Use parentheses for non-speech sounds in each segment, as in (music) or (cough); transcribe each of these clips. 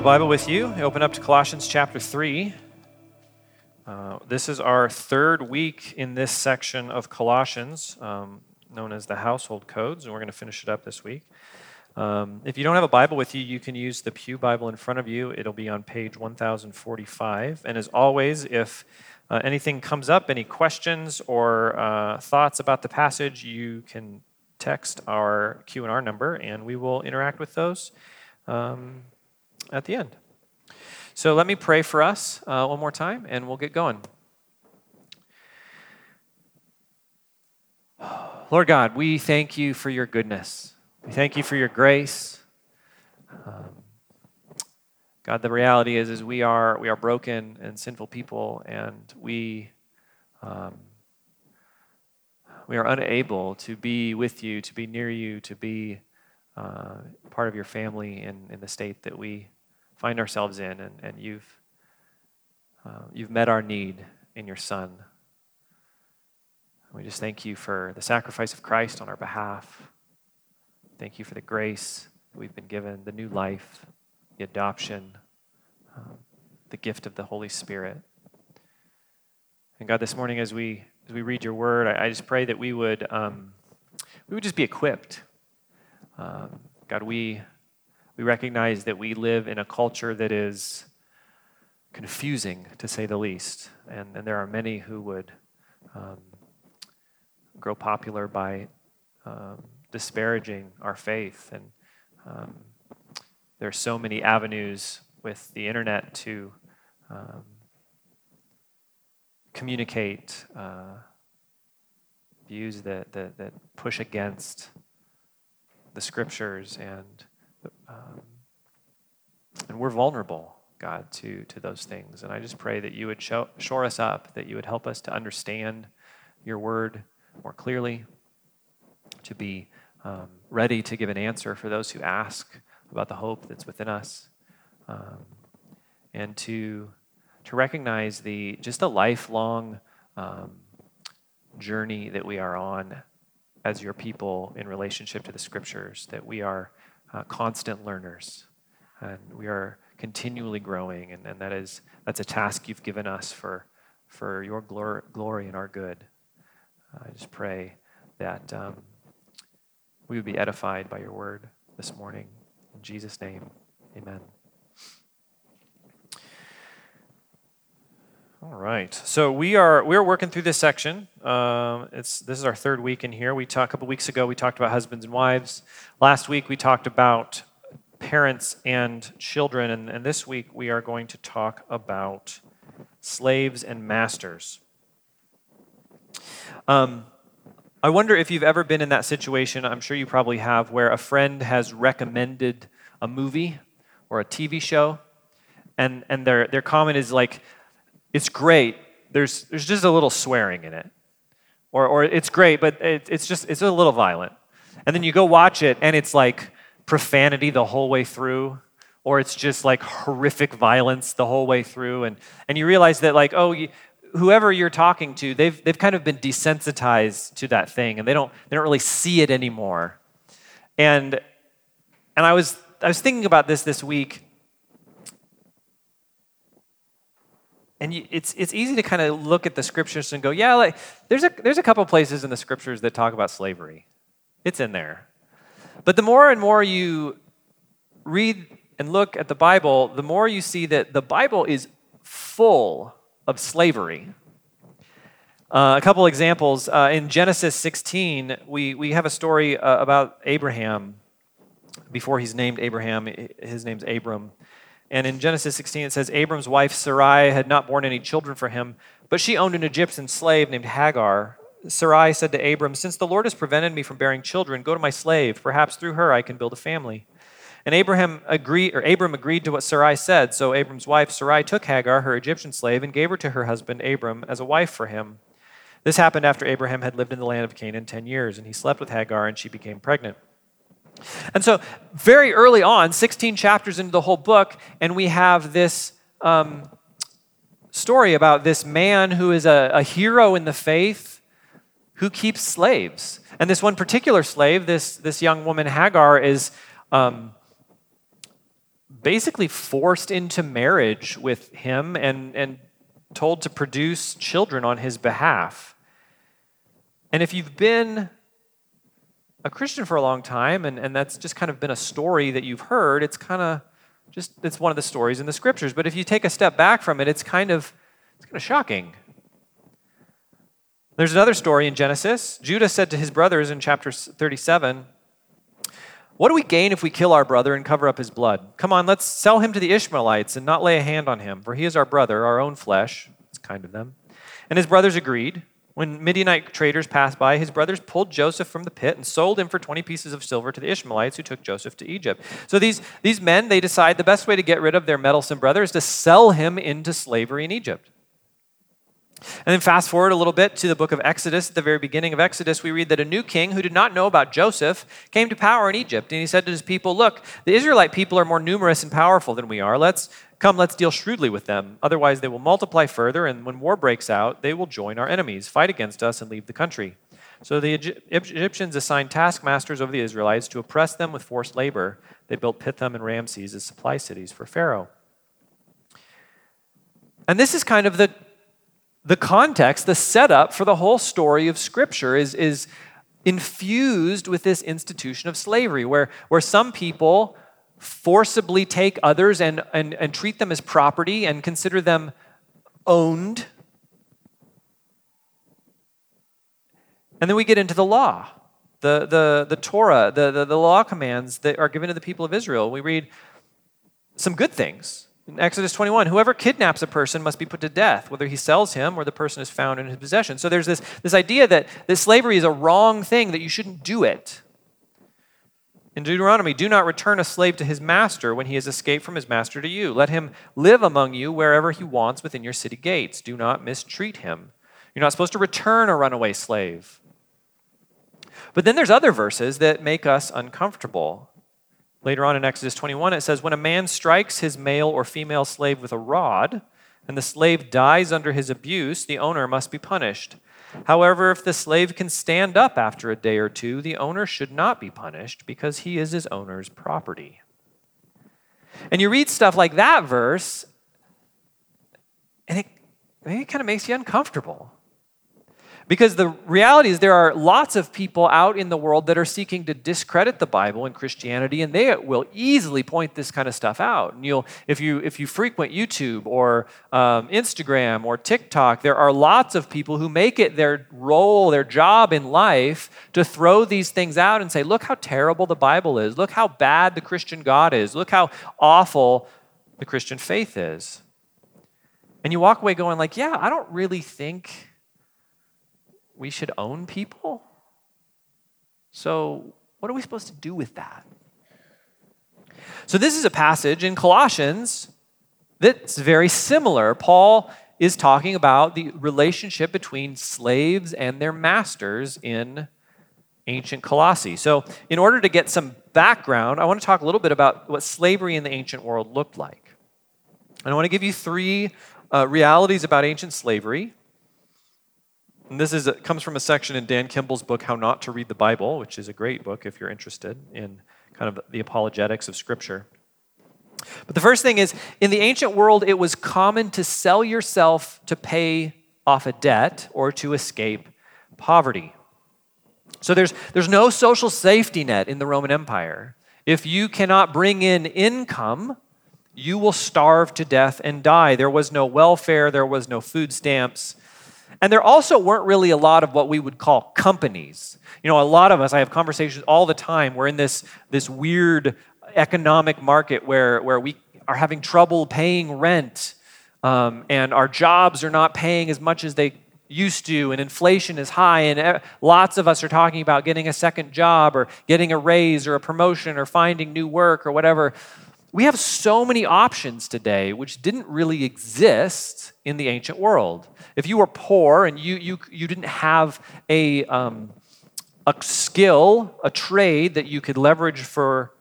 a Bible with you, open up to Colossians chapter 3. Uh, this is our third week in this section of Colossians, um, known as the household codes, and we're going to finish it up this week. Um, if you don't have a Bible with you, you can use the Pew Bible in front of you. It'll be on page 1045. And as always, if uh, anything comes up, any questions or uh, thoughts about the passage, you can text our Q&R number, and we will interact with those um, at the end. So let me pray for us uh, one more time, and we'll get going. (sighs) Lord God, we thank you for your goodness. We thank you for your grace. Um, God, the reality is, is we are we are broken and sinful people, and we um, we are unable to be with you, to be near you, to be uh, part of your family in, in the state that we find ourselves in, and, and you've, uh, you've met our need in your Son. We just thank you for the sacrifice of Christ on our behalf. Thank you for the grace that we've been given, the new life, the adoption, um, the gift of the Holy Spirit. And God, this morning as we as we read your word, I, I just pray that we would um, we would just be equipped. Um, God, we we recognize that we live in a culture that is confusing, to say the least. And, and there are many who would um, grow popular by um, disparaging our faith. And um, there are so many avenues with the internet to um, communicate uh, views that, that, that push against the scriptures and um, and we're vulnerable, God, to, to those things. And I just pray that you would show, shore us up, that you would help us to understand your word more clearly, to be um, ready to give an answer for those who ask about the hope that's within us, um, and to, to recognize the, just a lifelong um, journey that we are on as your people in relationship to the scriptures, that we are uh, constant learners. And we are continually growing, and, and that is, that's a task you've given us for, for your glor- glory and our good. I just pray that um, we would be edified by your word this morning. In Jesus' name, amen. All right. So we are we are working through this section. Um, it's this is our third week in here. We talked a couple weeks ago. We talked about husbands and wives. Last week we talked about parents and children, and, and this week we are going to talk about slaves and masters. Um, I wonder if you've ever been in that situation. I'm sure you probably have, where a friend has recommended a movie or a TV show, and and their their comment is like it's great. There's, there's just a little swearing in it. Or, or it's great, but it, it's just, it's a little violent. And then you go watch it, and it's like profanity the whole way through, or it's just like horrific violence the whole way through. And, and you realize that, like, oh, you, whoever you're talking to, they've, they've kind of been desensitized to that thing, and they don't, they don't really see it anymore. And, and I, was, I was thinking about this this week and you, it's, it's easy to kind of look at the scriptures and go, yeah, like, there's, a, there's a couple places in the scriptures that talk about slavery. It's in there. But the more and more you read and look at the Bible, the more you see that the Bible is full of slavery. Uh, a couple examples. Uh, in Genesis 16, we, we have a story uh, about Abraham. Before he's named Abraham, his name's Abram. And in Genesis 16, it says Abram's wife Sarai had not borne any children for him, but she owned an Egyptian slave named Hagar. Sarai said to Abram, Since the Lord has prevented me from bearing children, go to my slave. Perhaps through her I can build a family. And Abraham agreed, or Abram agreed to what Sarai said. So Abram's wife Sarai took Hagar, her Egyptian slave, and gave her to her husband Abram as a wife for him. This happened after Abraham had lived in the land of Canaan ten years, and he slept with Hagar, and she became pregnant. And so, very early on, 16 chapters into the whole book, and we have this um, story about this man who is a, a hero in the faith who keeps slaves. And this one particular slave, this, this young woman, Hagar, is um, basically forced into marriage with him and, and told to produce children on his behalf. And if you've been a Christian for a long time and, and that's just kind of been a story that you've heard, it's kind of just it's one of the stories in the scriptures. But if you take a step back from it, it's kind of it's kind of shocking. There's another story in Genesis. Judah said to his brothers in chapter 37, What do we gain if we kill our brother and cover up his blood? Come on, let's sell him to the Ishmaelites and not lay a hand on him, for he is our brother, our own flesh. It's kind of them. And his brothers agreed. When Midianite traders passed by, his brothers pulled Joseph from the pit and sold him for 20 pieces of silver to the Ishmaelites who took Joseph to Egypt. So these, these men, they decide the best way to get rid of their meddlesome brother is to sell him into slavery in Egypt. And then fast forward a little bit to the book of Exodus. At the very beginning of Exodus, we read that a new king who did not know about Joseph came to power in Egypt. And he said to his people, Look, the Israelite people are more numerous and powerful than we are. Let's come, let's deal shrewdly with them. Otherwise, they will multiply further, and when war breaks out, they will join our enemies, fight against us, and leave the country. So the Egyptians assigned taskmasters over the Israelites to oppress them with forced labor. They built Pithom and Ramses as supply cities for Pharaoh. And this is kind of the the context, the setup for the whole story of Scripture is, is infused with this institution of slavery, where, where some people forcibly take others and, and, and treat them as property and consider them owned. And then we get into the law, the, the, the Torah, the, the, the law commands that are given to the people of Israel. We read some good things in Exodus 21, whoever kidnaps a person must be put to death, whether he sells him or the person is found in his possession. So there's this, this idea that, that slavery is a wrong thing, that you shouldn't do it. In Deuteronomy, do not return a slave to his master when he has escaped from his master to you. Let him live among you wherever he wants within your city gates. Do not mistreat him. You're not supposed to return a runaway slave. But then there's other verses that make us uncomfortable. Later on in Exodus 21, it says, When a man strikes his male or female slave with a rod, and the slave dies under his abuse, the owner must be punished. However, if the slave can stand up after a day or two, the owner should not be punished because he is his owner's property. And you read stuff like that verse, and it, it kind of makes you uncomfortable. Because the reality is, there are lots of people out in the world that are seeking to discredit the Bible and Christianity, and they will easily point this kind of stuff out. And you'll, if you if you frequent YouTube or um, Instagram or TikTok, there are lots of people who make it their role, their job in life, to throw these things out and say, "Look how terrible the Bible is. Look how bad the Christian God is. Look how awful the Christian faith is." And you walk away going, "Like, yeah, I don't really think." We should own people? So, what are we supposed to do with that? So, this is a passage in Colossians that's very similar. Paul is talking about the relationship between slaves and their masters in ancient Colossae. So, in order to get some background, I want to talk a little bit about what slavery in the ancient world looked like. And I want to give you three uh, realities about ancient slavery and this is comes from a section in Dan Kimball's book, How Not to Read the Bible, which is a great book if you're interested in kind of the apologetics of Scripture. But the first thing is in the ancient world, it was common to sell yourself to pay off a debt or to escape poverty. So there's, there's no social safety net in the Roman Empire. If you cannot bring in income, you will starve to death and die. There was no welfare, there was no food stamps. And there also weren't really a lot of what we would call companies. You know, a lot of us, I have conversations all the time, we're in this, this weird economic market where, where we are having trouble paying rent um, and our jobs are not paying as much as they used to, and inflation is high, and lots of us are talking about getting a second job or getting a raise or a promotion or finding new work or whatever. We have so many options today which didn't really exist in the ancient world. If you were poor and you, you, you didn't have a, um, a skill, a trade that you could leverage for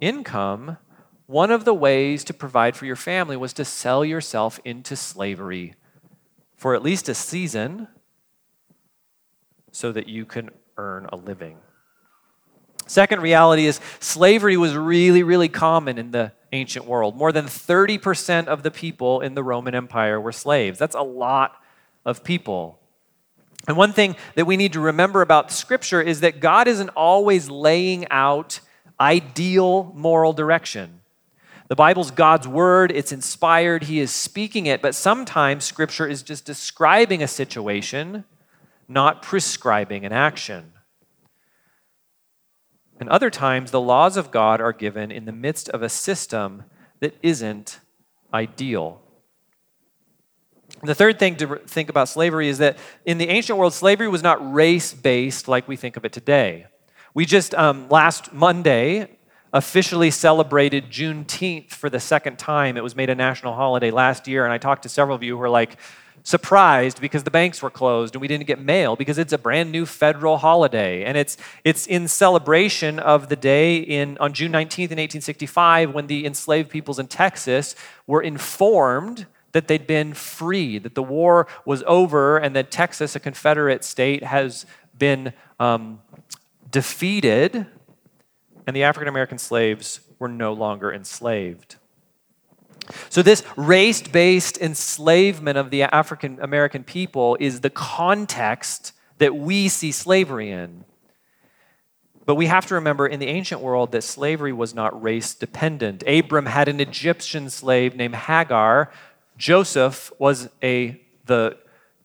income, one of the ways to provide for your family was to sell yourself into slavery for at least a season so that you can earn a living. Second reality is slavery was really, really common in the ancient world. More than 30% of the people in the Roman Empire were slaves. That's a lot of people. And one thing that we need to remember about Scripture is that God isn't always laying out ideal moral direction. The Bible's God's word, it's inspired, He is speaking it, but sometimes Scripture is just describing a situation, not prescribing an action. And other times, the laws of God are given in the midst of a system that isn't ideal. The third thing to think about slavery is that in the ancient world, slavery was not race based like we think of it today. We just, um, last Monday, officially celebrated Juneteenth for the second time. It was made a national holiday last year, and I talked to several of you who are like, surprised because the banks were closed and we didn't get mail because it's a brand new federal holiday. And it's it's in celebration of the day in on June 19th in 1865 when the enslaved peoples in Texas were informed that they'd been freed that the war was over and that Texas a confederate state has been um, defeated and the African American slaves were no longer enslaved so, this race based enslavement of the African American people is the context that we see slavery in. But we have to remember in the ancient world that slavery was not race dependent. Abram had an Egyptian slave named Hagar. Joseph was a, the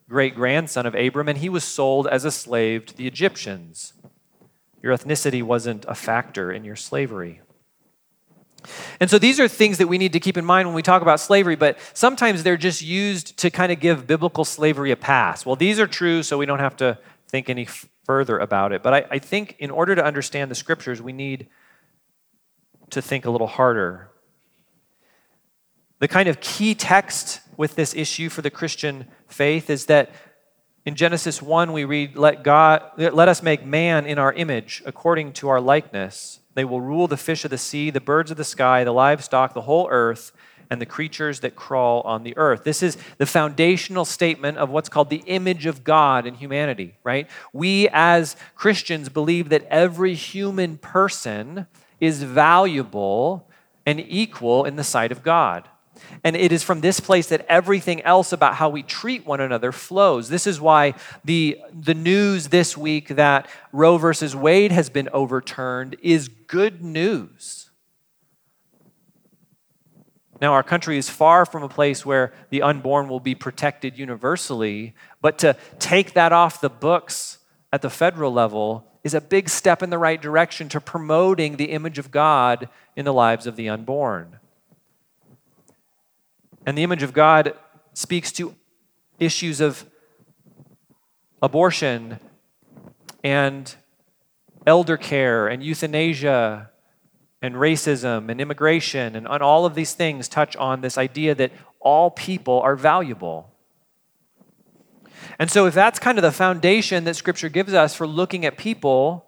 great grandson of Abram, and he was sold as a slave to the Egyptians. Your ethnicity wasn't a factor in your slavery. And so these are things that we need to keep in mind when we talk about slavery, but sometimes they're just used to kind of give biblical slavery a pass. Well, these are true, so we don't have to think any further about it. But I, I think in order to understand the scriptures, we need to think a little harder. The kind of key text with this issue for the Christian faith is that in Genesis 1 we read let God let us make man in our image according to our likeness. They will rule the fish of the sea, the birds of the sky, the livestock, the whole earth, and the creatures that crawl on the earth. This is the foundational statement of what's called the image of God in humanity, right? We as Christians believe that every human person is valuable and equal in the sight of God. And it is from this place that everything else about how we treat one another flows. This is why the, the news this week that Roe versus Wade has been overturned is good news. Now, our country is far from a place where the unborn will be protected universally, but to take that off the books at the federal level is a big step in the right direction to promoting the image of God in the lives of the unborn. And the image of God speaks to issues of abortion and elder care and euthanasia and racism and immigration and, and all of these things touch on this idea that all people are valuable. And so, if that's kind of the foundation that Scripture gives us for looking at people,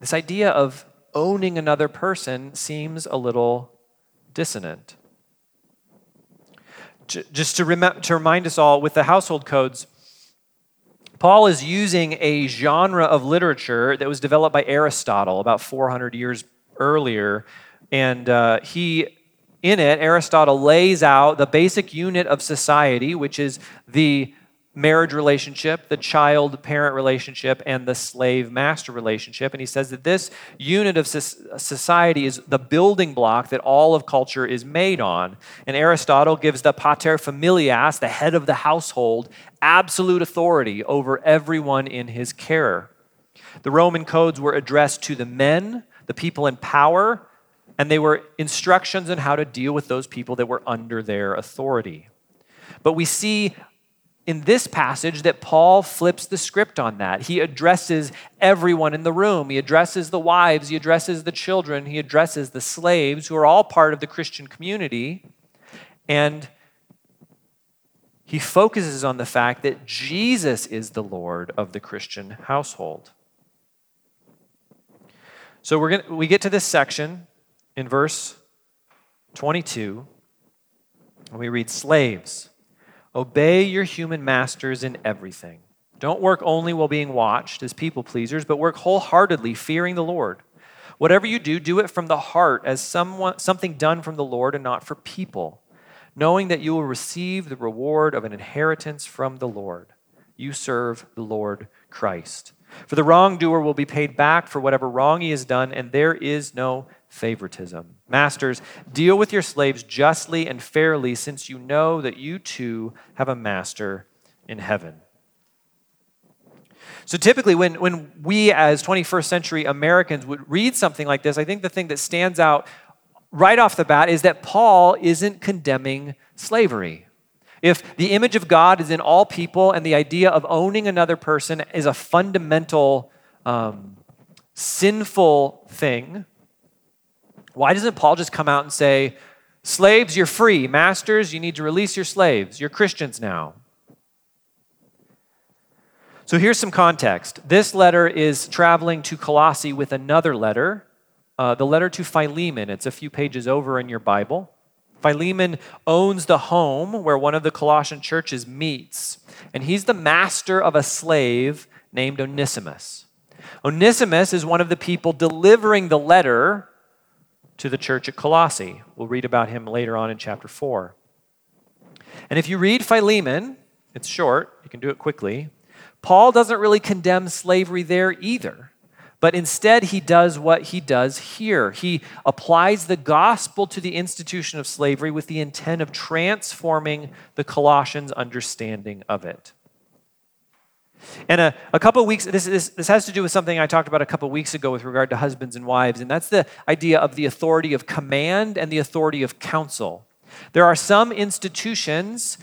this idea of owning another person seems a little dissonant just to, rem- to remind us all with the household codes, Paul is using a genre of literature that was developed by Aristotle about 400 years earlier. And uh, he, in it, Aristotle lays out the basic unit of society, which is the marriage relationship, the child parent relationship, and the slave master relationship. And he says that this unit of society is the building block that all of culture is made on. And Aristotle gives the pater familias, the head of the household, absolute authority over everyone in his care. The Roman codes were addressed to the men, the people in power, and they were instructions on how to deal with those people that were under their authority. But we see in this passage that Paul flips the script on that. He addresses everyone in the room. He addresses the wives, he addresses the children, he addresses the slaves who are all part of the Christian community. And he focuses on the fact that Jesus is the Lord of the Christian household. So we're going we get to this section in verse 22, and we read slaves Obey your human masters in everything. Don't work only while being watched as people pleasers, but work wholeheartedly, fearing the Lord. Whatever you do, do it from the heart as someone, something done from the Lord and not for people, knowing that you will receive the reward of an inheritance from the Lord. You serve the Lord Christ. For the wrongdoer will be paid back for whatever wrong he has done, and there is no favoritism. Masters, deal with your slaves justly and fairly, since you know that you too have a master in heaven. So typically, when, when we as 21st century Americans would read something like this, I think the thing that stands out right off the bat is that Paul isn't condemning slavery. If the image of God is in all people and the idea of owning another person is a fundamental um, sinful thing, why doesn't Paul just come out and say, Slaves, you're free. Masters, you need to release your slaves. You're Christians now. So here's some context. This letter is traveling to Colossae with another letter, uh, the letter to Philemon. It's a few pages over in your Bible. Philemon owns the home where one of the Colossian churches meets, and he's the master of a slave named Onesimus. Onesimus is one of the people delivering the letter to the church at Colossae. We'll read about him later on in chapter 4. And if you read Philemon, it's short, you can do it quickly. Paul doesn't really condemn slavery there either, but instead he does what he does here. He applies the gospel to the institution of slavery with the intent of transforming the Colossians' understanding of it. And a, a couple weeks, this, this, this has to do with something I talked about a couple weeks ago with regard to husbands and wives, and that's the idea of the authority of command and the authority of counsel. There are some institutions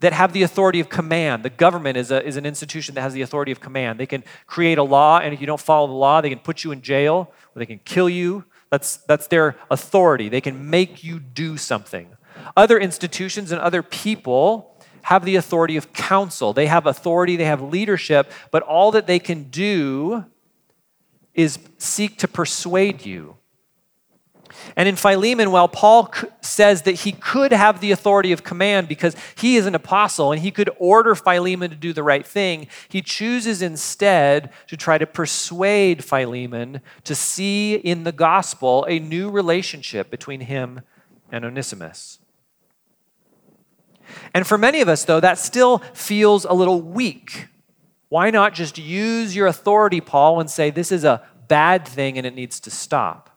that have the authority of command. The government is, a, is an institution that has the authority of command. They can create a law, and if you don't follow the law, they can put you in jail or they can kill you. That's, that's their authority. They can make you do something. Other institutions and other people have the authority of counsel. They have authority, they have leadership, but all that they can do is seek to persuade you and in Philemon, while Paul says that he could have the authority of command because he is an apostle and he could order Philemon to do the right thing, he chooses instead to try to persuade Philemon to see in the gospel a new relationship between him and Onesimus. And for many of us, though, that still feels a little weak. Why not just use your authority, Paul, and say this is a bad thing and it needs to stop?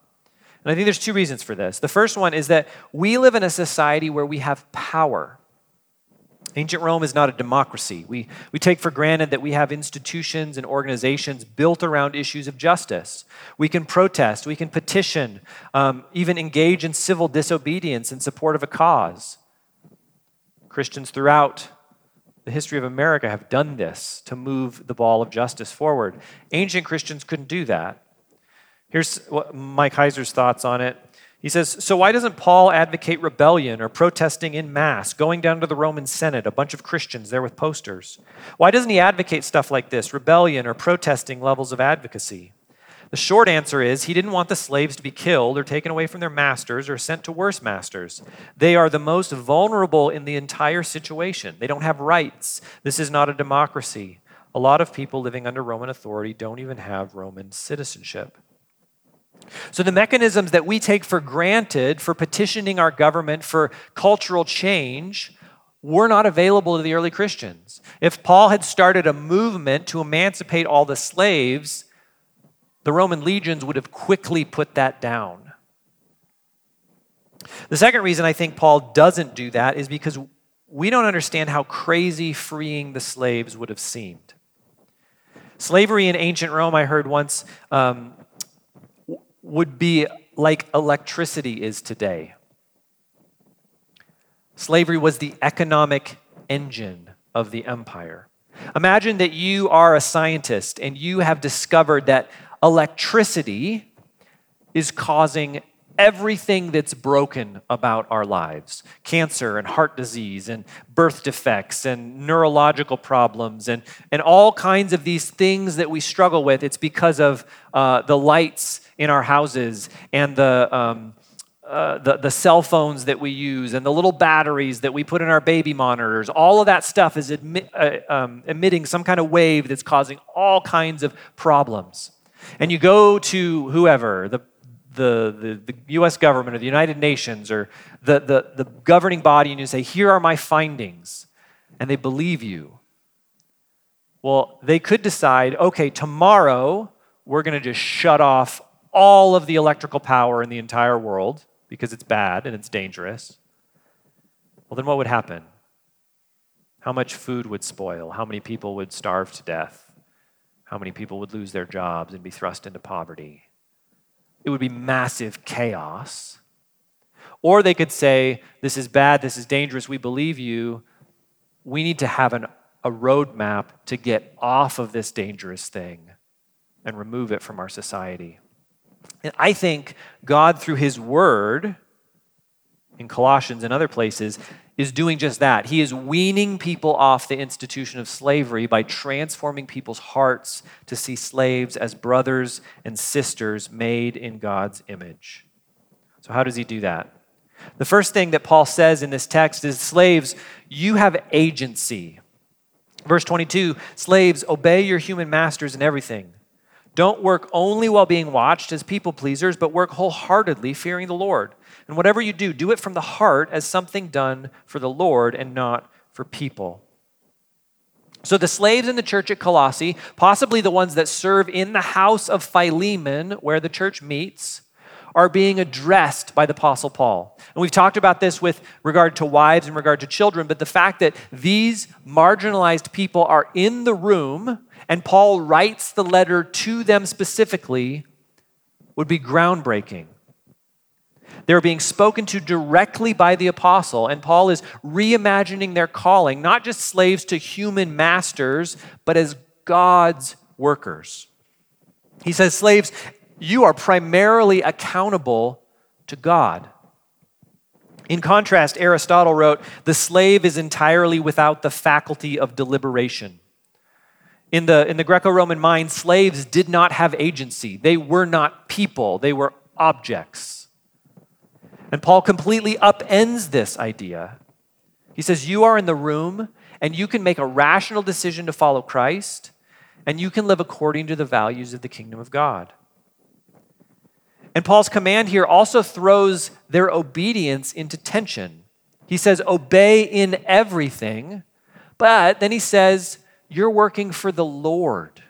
And I think there's two reasons for this. The first one is that we live in a society where we have power. Ancient Rome is not a democracy. We, we take for granted that we have institutions and organizations built around issues of justice. We can protest, we can petition, um, even engage in civil disobedience in support of a cause. Christians throughout the history of America have done this to move the ball of justice forward. Ancient Christians couldn't do that. Here's Mike Heiser's thoughts on it. He says, So why doesn't Paul advocate rebellion or protesting in mass, going down to the Roman Senate, a bunch of Christians there with posters? Why doesn't he advocate stuff like this, rebellion or protesting levels of advocacy? The short answer is he didn't want the slaves to be killed or taken away from their masters or sent to worse masters. They are the most vulnerable in the entire situation. They don't have rights. This is not a democracy. A lot of people living under Roman authority don't even have Roman citizenship. So, the mechanisms that we take for granted for petitioning our government for cultural change were not available to the early Christians. If Paul had started a movement to emancipate all the slaves, the Roman legions would have quickly put that down. The second reason I think Paul doesn't do that is because we don't understand how crazy freeing the slaves would have seemed. Slavery in ancient Rome, I heard once, um, would be like electricity is today. Slavery was the economic engine of the empire. Imagine that you are a scientist and you have discovered that electricity is causing everything that's broken about our lives cancer and heart disease and birth defects and neurological problems and, and all kinds of these things that we struggle with. It's because of uh, the lights in our houses and the, um, uh, the, the cell phones that we use and the little batteries that we put in our baby monitors, all of that stuff is uh, um, emitting some kind of wave that's causing all kinds of problems. and you go to whoever, the, the, the, the US government or the United Nations or the, the, the governing body, and you say, Here are my findings, and they believe you, well, they could decide, okay, tomorrow we're going to just shut off all of the electrical power in the entire world because it's bad and it's dangerous. Well, then what would happen? How much food would spoil? How many people would starve to death? How many people would lose their jobs and be thrust into poverty? It would be massive chaos. Or they could say, This is bad, this is dangerous, we believe you. We need to have an, a roadmap to get off of this dangerous thing and remove it from our society. And I think God, through His Word, in Colossians and other places, is doing just that. He is weaning people off the institution of slavery by transforming people's hearts to see slaves as brothers and sisters made in God's image. So, how does He do that? The first thing that Paul says in this text is slaves, you have agency. Verse 22 Slaves, obey your human masters in everything. Don't work only while being watched as people pleasers, but work wholeheartedly, fearing the Lord. And whatever you do, do it from the heart as something done for the Lord and not for people. So the slaves in the church at Colossae, possibly the ones that serve in the house of Philemon, where the church meets, are being addressed by the Apostle Paul. And we've talked about this with regard to wives and regard to children, but the fact that these marginalized people are in the room and Paul writes the letter to them specifically would be groundbreaking. They were being spoken to directly by the apostle, and Paul is reimagining their calling, not just slaves to human masters, but as God's workers. He says, Slaves, you are primarily accountable to God. In contrast, Aristotle wrote, The slave is entirely without the faculty of deliberation. In the, in the Greco Roman mind, slaves did not have agency. They were not people, they were objects. And Paul completely upends this idea. He says, You are in the room and you can make a rational decision to follow Christ, and you can live according to the values of the kingdom of God. And Paul's command here also throws their obedience into tension. He says, Obey in everything, but then he says, You're working for the Lord.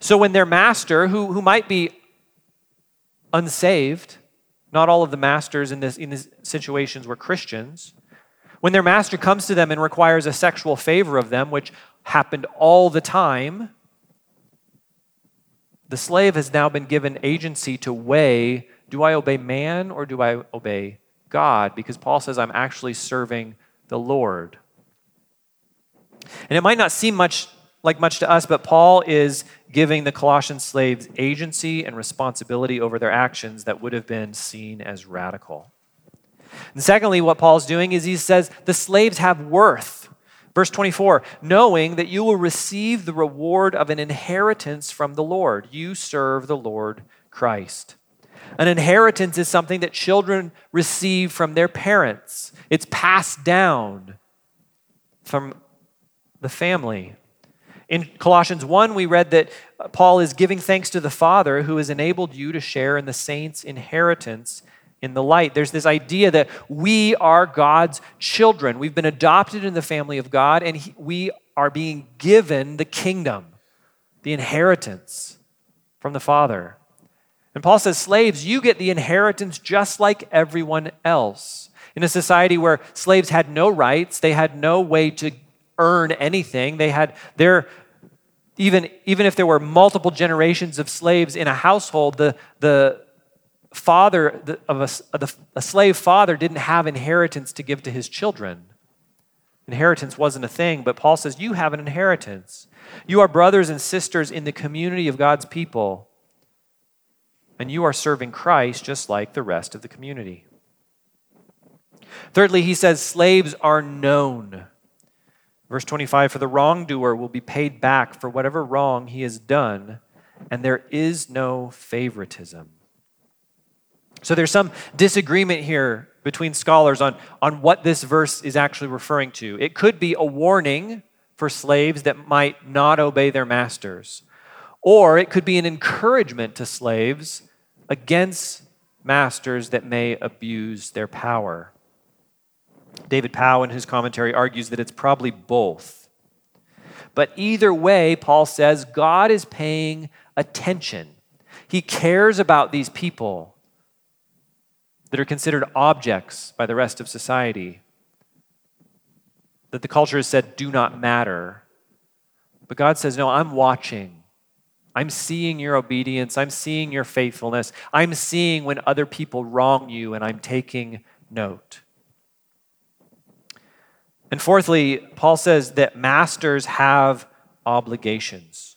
So when their master, who, who might be unsaved, not all of the masters in, this, in these situations were Christians. When their master comes to them and requires a sexual favor of them, which happened all the time, the slave has now been given agency to weigh do I obey man or do I obey God? Because Paul says I'm actually serving the Lord. And it might not seem much like much to us, but Paul is giving the Colossian slaves agency and responsibility over their actions that would have been seen as radical. And secondly, what Paul's doing is he says the slaves have worth. Verse 24, knowing that you will receive the reward of an inheritance from the Lord. You serve the Lord Christ. An inheritance is something that children receive from their parents, it's passed down from the family. In Colossians 1, we read that Paul is giving thanks to the Father who has enabled you to share in the saints' inheritance in the light. There's this idea that we are God's children. We've been adopted in the family of God, and we are being given the kingdom, the inheritance from the Father. And Paul says, Slaves, you get the inheritance just like everyone else. In a society where slaves had no rights, they had no way to earn anything. They had their even, even if there were multiple generations of slaves in a household, the, the father the, of a, the, a slave father didn't have inheritance to give to his children. Inheritance wasn't a thing, but Paul says, You have an inheritance. You are brothers and sisters in the community of God's people, and you are serving Christ just like the rest of the community. Thirdly, he says, Slaves are known. Verse 25 For the wrongdoer will be paid back for whatever wrong he has done, and there is no favoritism. So there's some disagreement here between scholars on, on what this verse is actually referring to. It could be a warning for slaves that might not obey their masters, or it could be an encouragement to slaves against masters that may abuse their power. David Pao, in his commentary, argues that it's probably both. But either way, Paul says God is paying attention. He cares about these people that are considered objects by the rest of society, that the culture has said do not matter. But God says, No, I'm watching. I'm seeing your obedience. I'm seeing your faithfulness. I'm seeing when other people wrong you, and I'm taking note. And fourthly, Paul says that masters have obligations.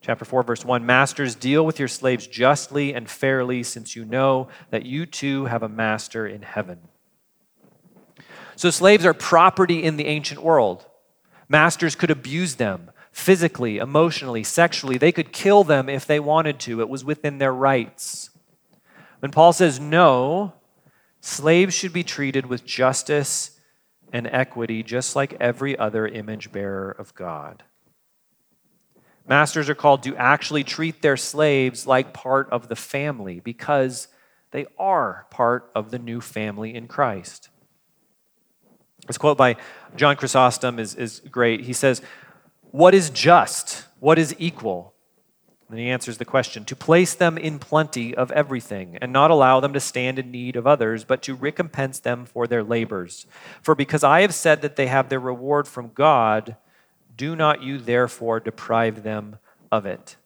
Chapter 4, verse 1 Masters, deal with your slaves justly and fairly, since you know that you too have a master in heaven. So, slaves are property in the ancient world. Masters could abuse them physically, emotionally, sexually. They could kill them if they wanted to, it was within their rights. When Paul says no, slaves should be treated with justice and equity, just like every other image bearer of God. Masters are called to actually treat their slaves like part of the family because they are part of the new family in Christ. This quote by John Chrysostom is, is great. He says, What is just? What is equal? And he answers the question to place them in plenty of everything, and not allow them to stand in need of others, but to recompense them for their labors. For because I have said that they have their reward from God, do not you therefore deprive them of it.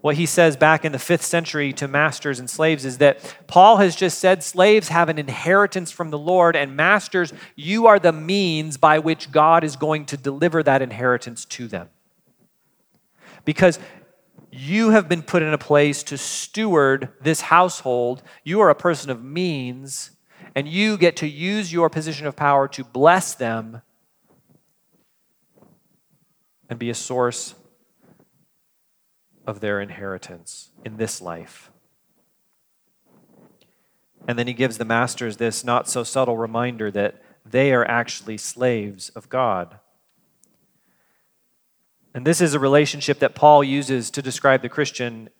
What he says back in the fifth century to masters and slaves is that Paul has just said slaves have an inheritance from the Lord, and masters, you are the means by which God is going to deliver that inheritance to them. Because you have been put in a place to steward this household, you are a person of means, and you get to use your position of power to bless them and be a source of their inheritance in this life. And then he gives the masters this not so subtle reminder that they are actually slaves of God. And this is a relationship that Paul uses to describe the Christian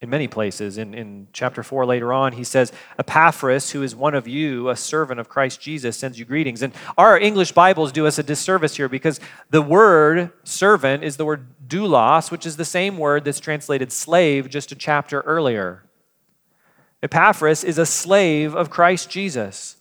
in many places. In, in chapter 4 later on, he says, Epaphras, who is one of you, a servant of Christ Jesus, sends you greetings. And our English Bibles do us a disservice here because the word servant is the word doulos, which is the same word that's translated slave just a chapter earlier. Epaphras is a slave of Christ Jesus.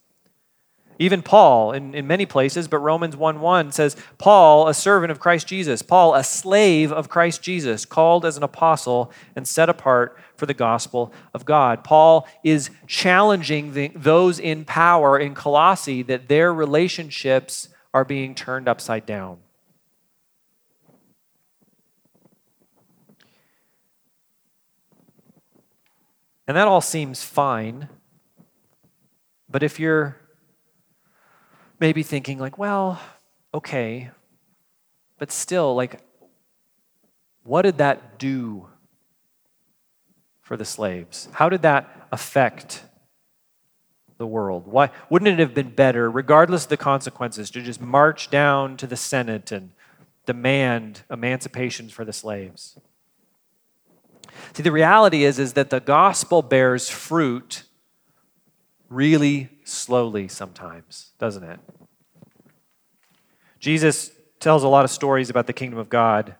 Even Paul, in, in many places, but Romans 1 1 says, Paul, a servant of Christ Jesus, Paul, a slave of Christ Jesus, called as an apostle and set apart for the gospel of God. Paul is challenging the, those in power in Colossae that their relationships are being turned upside down. And that all seems fine. But if you're maybe thinking, like, well, okay, but still, like, what did that do for the slaves? How did that affect the world? Why wouldn't it have been better, regardless of the consequences, to just march down to the Senate and demand emancipation for the slaves? See, the reality is, is that the gospel bears fruit really slowly sometimes, doesn't it? Jesus tells a lot of stories about the kingdom of God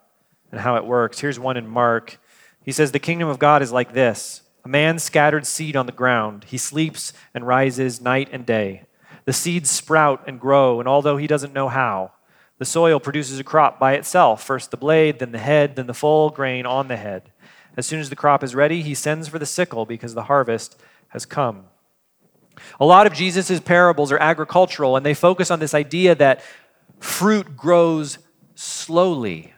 and how it works. Here's one in Mark. He says, The kingdom of God is like this a man scattered seed on the ground. He sleeps and rises night and day. The seeds sprout and grow, and although he doesn't know how, the soil produces a crop by itself first the blade, then the head, then the full grain on the head. As soon as the crop is ready, he sends for the sickle because the harvest has come. A lot of Jesus' parables are agricultural, and they focus on this idea that fruit grows slowly.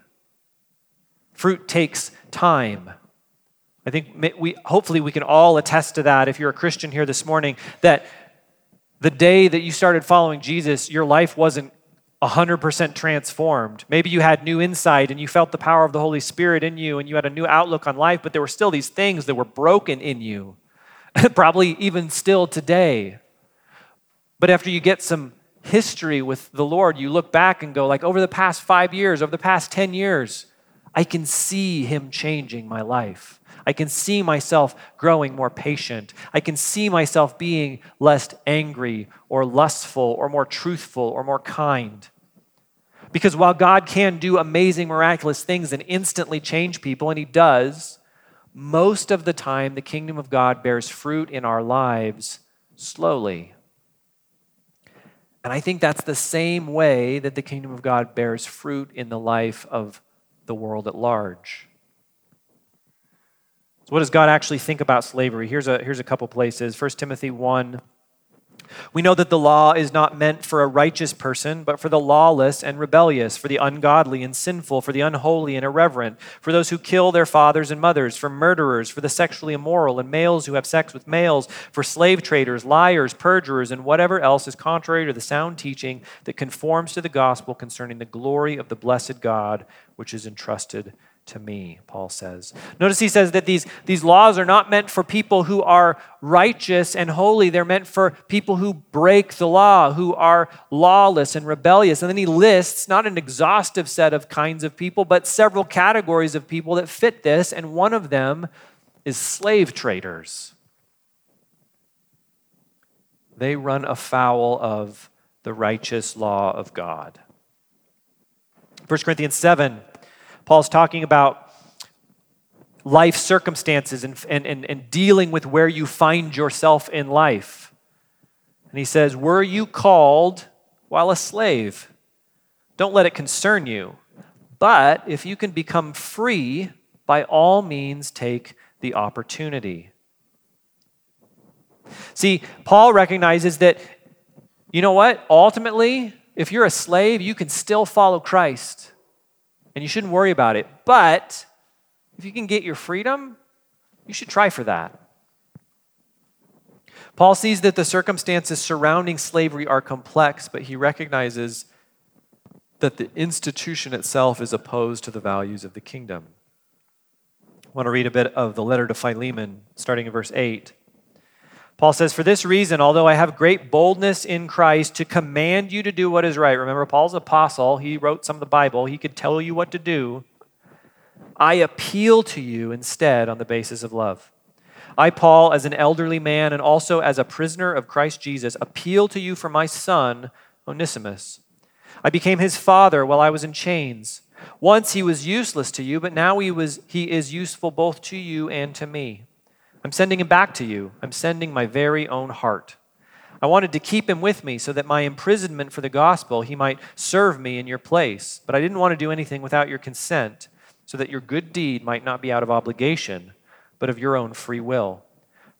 Fruit takes time. I think we, hopefully we can all attest to that if you're a Christian here this morning, that the day that you started following Jesus, your life wasn't 100% transformed. Maybe you had new insight and you felt the power of the Holy Spirit in you and you had a new outlook on life, but there were still these things that were broken in you. (laughs) probably even still today. But after you get some history with the Lord, you look back and go, like, over the past five years, over the past 10 years, I can see Him changing my life. I can see myself growing more patient. I can see myself being less angry or lustful or more truthful or more kind. Because while God can do amazing, miraculous things and instantly change people, and He does, most of the time the kingdom of God bears fruit in our lives slowly. And I think that's the same way that the kingdom of God bears fruit in the life of the world at large. So, what does God actually think about slavery? Here's a, here's a couple places. 1 Timothy 1 we know that the law is not meant for a righteous person, but for the lawless and rebellious, for the ungodly and sinful, for the unholy and irreverent, for those who kill their fathers and mothers, for murderers, for the sexually immoral, and males who have sex with males, for slave traders, liars, perjurers, and whatever else is contrary to the sound teaching that conforms to the gospel concerning the glory of the blessed God, which is entrusted to me, Paul says. Notice he says that these, these laws are not meant for people who are righteous and holy. They're meant for people who break the law, who are lawless and rebellious. And then he lists not an exhaustive set of kinds of people, but several categories of people that fit this. And one of them is slave traders. They run afoul of the righteous law of God. 1 Corinthians 7 Paul's talking about life circumstances and, and, and, and dealing with where you find yourself in life. And he says, Were you called while a slave? Don't let it concern you. But if you can become free, by all means take the opportunity. See, Paul recognizes that, you know what? Ultimately, if you're a slave, you can still follow Christ and you shouldn't worry about it. But if you can get your freedom, you should try for that. Paul sees that the circumstances surrounding slavery are complex, but he recognizes that the institution itself is opposed to the values of the kingdom. I want to read a bit of the letter to Philemon, starting in verse 8. Paul says, For this reason, although I have great boldness in Christ to command you to do what is right. Remember, Paul's apostle. He wrote some of the Bible. He could tell you what to do. I appeal to you instead on the basis of love. I, Paul, as an elderly man and also as a prisoner of Christ Jesus, appeal to you for my son, Onesimus. I became his father while I was in chains. Once he was useless to you, but now he, was, he is useful both to you and to me. I'm sending him back to you. I'm sending my very own heart. I wanted to keep him with me so that my imprisonment for the gospel he might serve me in your place. But I didn't want to do anything without your consent, so that your good deed might not be out of obligation, but of your own free will.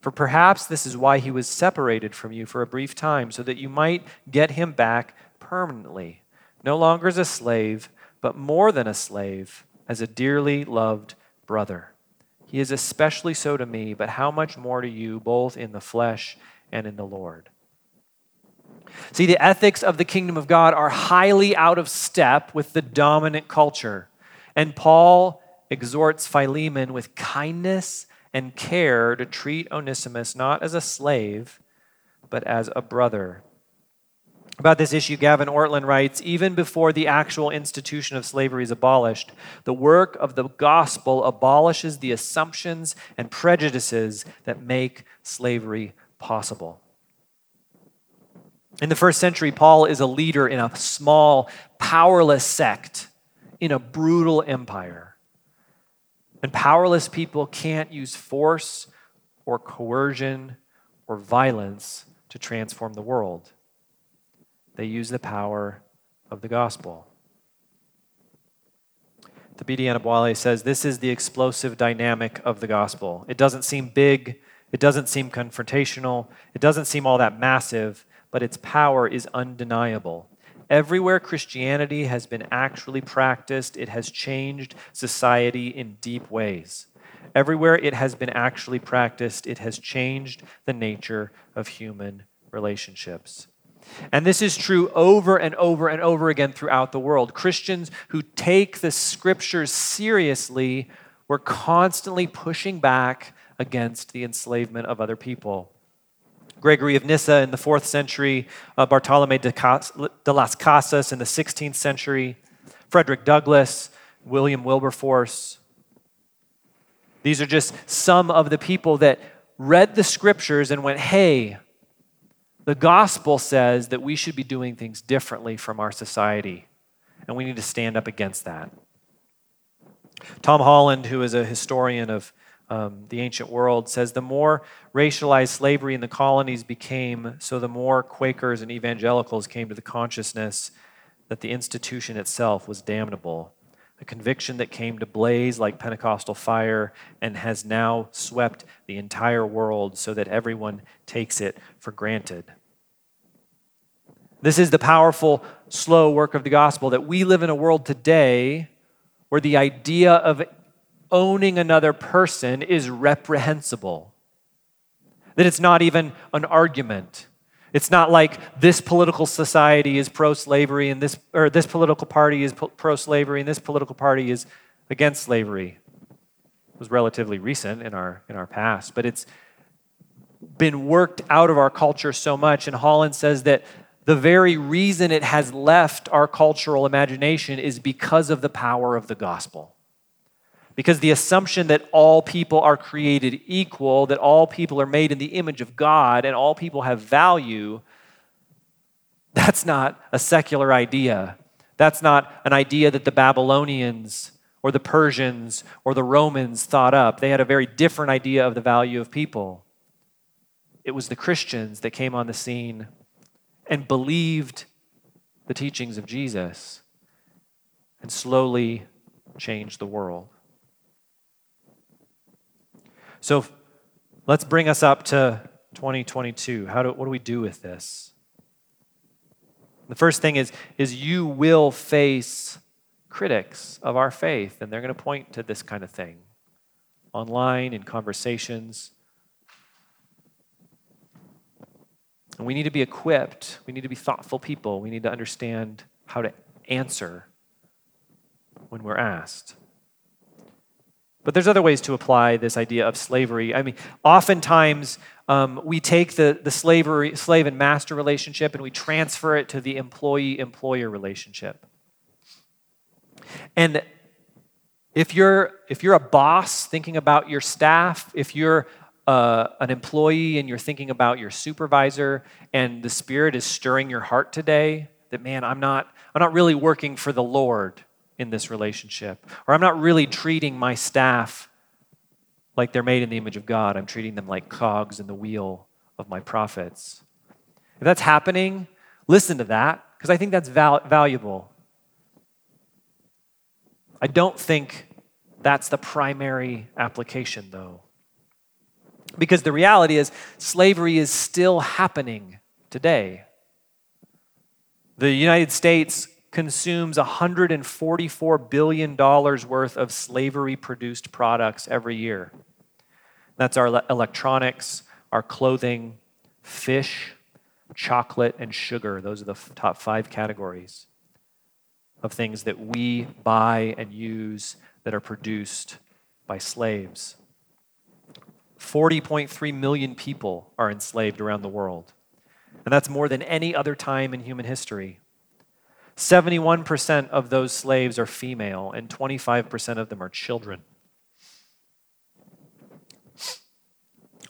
For perhaps this is why he was separated from you for a brief time, so that you might get him back permanently, no longer as a slave, but more than a slave, as a dearly loved brother. He is especially so to me, but how much more to you, both in the flesh and in the Lord? See, the ethics of the kingdom of God are highly out of step with the dominant culture. And Paul exhorts Philemon with kindness and care to treat Onesimus not as a slave, but as a brother. About this issue, Gavin Ortlund writes Even before the actual institution of slavery is abolished, the work of the gospel abolishes the assumptions and prejudices that make slavery possible. In the first century, Paul is a leader in a small, powerless sect in a brutal empire. And powerless people can't use force or coercion or violence to transform the world. They use the power of the gospel. Thabiti Anyabwile says this is the explosive dynamic of the gospel. It doesn't seem big, it doesn't seem confrontational, it doesn't seem all that massive, but its power is undeniable. Everywhere Christianity has been actually practiced, it has changed society in deep ways. Everywhere it has been actually practiced, it has changed the nature of human relationships. And this is true over and over and over again throughout the world. Christians who take the scriptures seriously were constantly pushing back against the enslavement of other people. Gregory of Nyssa in the fourth century, uh, Bartolome de, Cas- de las Casas in the 16th century, Frederick Douglass William Wilberforce. These are just some of the people that read the scriptures and went, hey, the gospel says that we should be doing things differently from our society, and we need to stand up against that. Tom Holland, who is a historian of um, the ancient world, says the more racialized slavery in the colonies became, so the more Quakers and evangelicals came to the consciousness that the institution itself was damnable. A conviction that came to blaze like Pentecostal fire and has now swept the entire world so that everyone takes it for granted. This is the powerful, slow work of the gospel that we live in a world today where the idea of owning another person is reprehensible. That it's not even an argument. It's not like this political society is pro slavery and this, or this political party is pro slavery and this political party is against slavery. It was relatively recent in our, in our past, but it's been worked out of our culture so much. And Holland says that the very reason it has left our cultural imagination is because of the power of the gospel. Because the assumption that all people are created equal, that all people are made in the image of God, and all people have value, that's not a secular idea. That's not an idea that the Babylonians or the Persians or the Romans thought up. They had a very different idea of the value of people. It was the Christians that came on the scene and believed the teachings of Jesus and slowly changed the world. So let's bring us up to 2022. How do, what do we do with this? The first thing is, is you will face critics of our faith, and they're going to point to this kind of thing online, in conversations. And we need to be equipped. We need to be thoughtful people. We need to understand how to answer when we're asked. But there's other ways to apply this idea of slavery. I mean, oftentimes um, we take the, the slavery, slave and master relationship and we transfer it to the employee employer relationship. And if you're, if you're a boss thinking about your staff, if you're uh, an employee and you're thinking about your supervisor and the Spirit is stirring your heart today, that man, I'm not, I'm not really working for the Lord in this relationship. Or I'm not really treating my staff like they're made in the image of God. I'm treating them like cogs in the wheel of my profits. If that's happening, listen to that because I think that's val- valuable. I don't think that's the primary application, though. Because the reality is, slavery is still happening today. The United States consumes $144 billion worth of slavery produced products every year. That's our electronics, our clothing, fish, chocolate, and sugar. Those are the top five categories of things that we buy and use that are produced by slaves. 40.3 million people are enslaved around the world. And that's more than any other time in human history. 71% of those slaves are female, and 25% of them are children.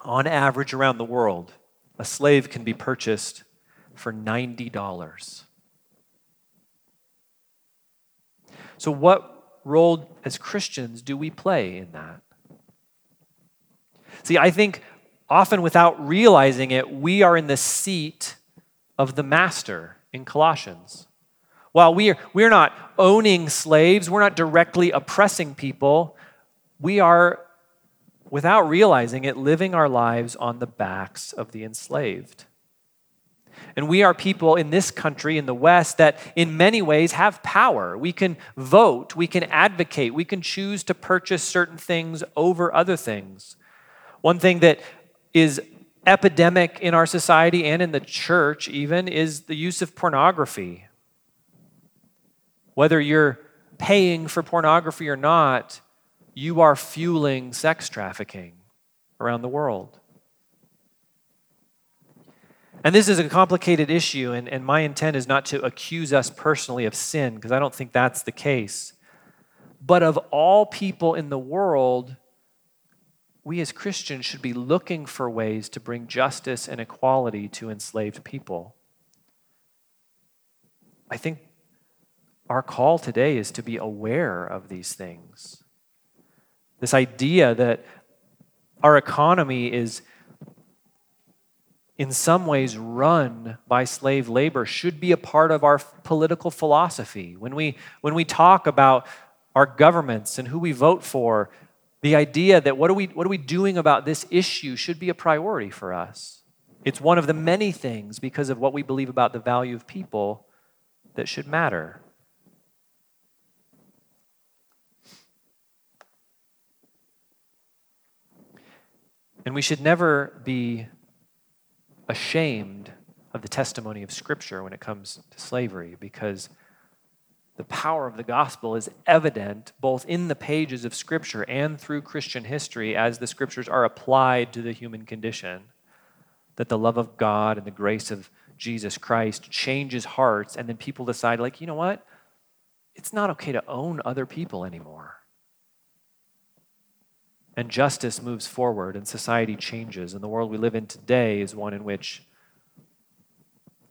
On average, around the world, a slave can be purchased for $90. So, what role as Christians do we play in that? See, I think often without realizing it, we are in the seat of the master in Colossians. While we are, we're not owning slaves, we're not directly oppressing people, we are, without realizing it, living our lives on the backs of the enslaved. And we are people in this country, in the West, that in many ways have power. We can vote, we can advocate, we can choose to purchase certain things over other things. One thing that is epidemic in our society and in the church, even, is the use of pornography. Whether you're paying for pornography or not, you are fueling sex trafficking around the world. And this is a complicated issue, and, and my intent is not to accuse us personally of sin, because I don't think that's the case. but of all people in the world, we as Christians should be looking for ways to bring justice and equality to enslaved people. I think our call today is to be aware of these things. This idea that our economy is in some ways run by slave labor should be a part of our political philosophy. When we, when we talk about our governments and who we vote for, the idea that what are, we, what are we doing about this issue should be a priority for us. It's one of the many things because of what we believe about the value of people that should matter. And we should never be ashamed of the testimony of Scripture when it comes to slavery because the power of the gospel is evident both in the pages of Scripture and through Christian history as the Scriptures are applied to the human condition. That the love of God and the grace of Jesus Christ changes hearts, and then people decide, like, you know what? It's not okay to own other people anymore. And justice moves forward, and society changes. And the world we live in today is one in which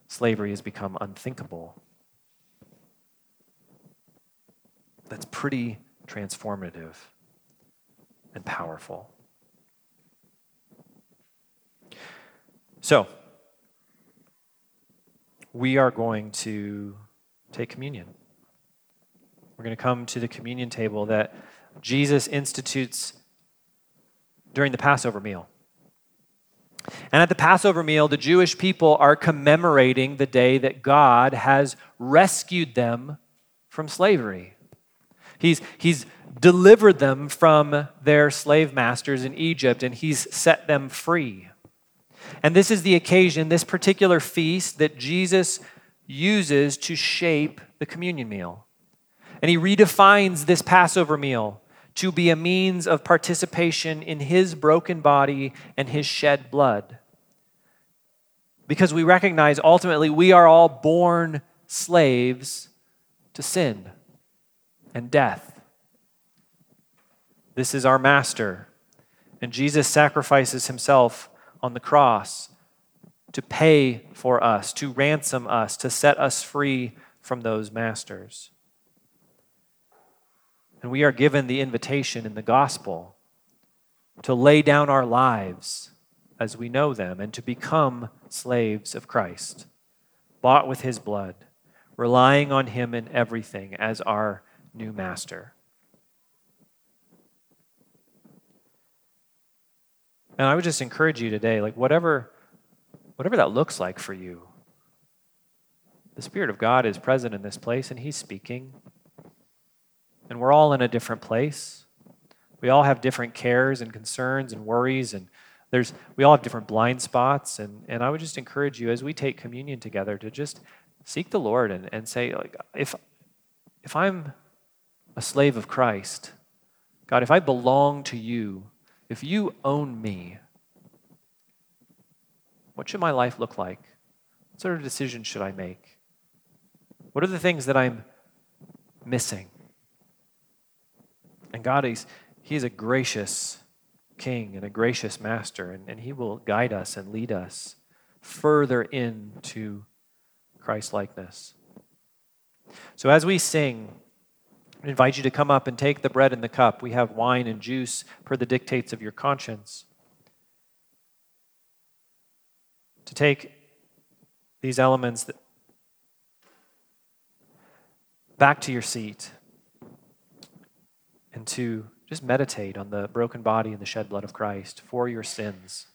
slavery has become unthinkable. that's pretty transformative and powerful. So, we are going to take communion. We're going to come to the communion table that Jesus institutes during the Passover meal. And at the Passover meal, the Jewish people are commemorating the day that God has rescued them from slavery. He's, he's delivered them from their slave masters in Egypt and he's set them free. And this is the occasion, this particular feast, that Jesus uses to shape the communion meal. And he redefines this Passover meal to be a means of participation in his broken body and his shed blood. Because we recognize ultimately we are all born slaves to sin and death. This is our master. And Jesus sacrifices himself on the cross to pay for us, to ransom us, to set us free from those masters. And we are given the invitation in the gospel to lay down our lives as we know them and to become slaves of Christ, bought with his blood, relying on him in everything as our new master. And I would just encourage you today, like whatever, whatever that looks like for you, the Spirit of God is present in this place and He's speaking. And we're all in a different place. We all have different cares and concerns and worries, and there's we all have different blind spots. And, and I would just encourage you as we take communion together to just seek the Lord and, and say, like, if if I'm a slave of Christ. God, if I belong to you, if you own me, what should my life look like? What sort of decisions should I make? What are the things that I'm missing? And God, is He's a gracious King and a gracious Master, and, and He will guide us and lead us further into Christ likeness. So as we sing, I invite you to come up and take the bread and the cup. We have wine and juice per the dictates of your conscience. To take these elements back to your seat and to just meditate on the broken body and the shed blood of Christ for your sins.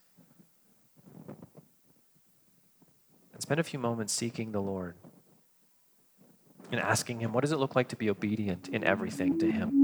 And spend a few moments seeking the Lord and asking Him, what does it look like to be obedient in everything to Him?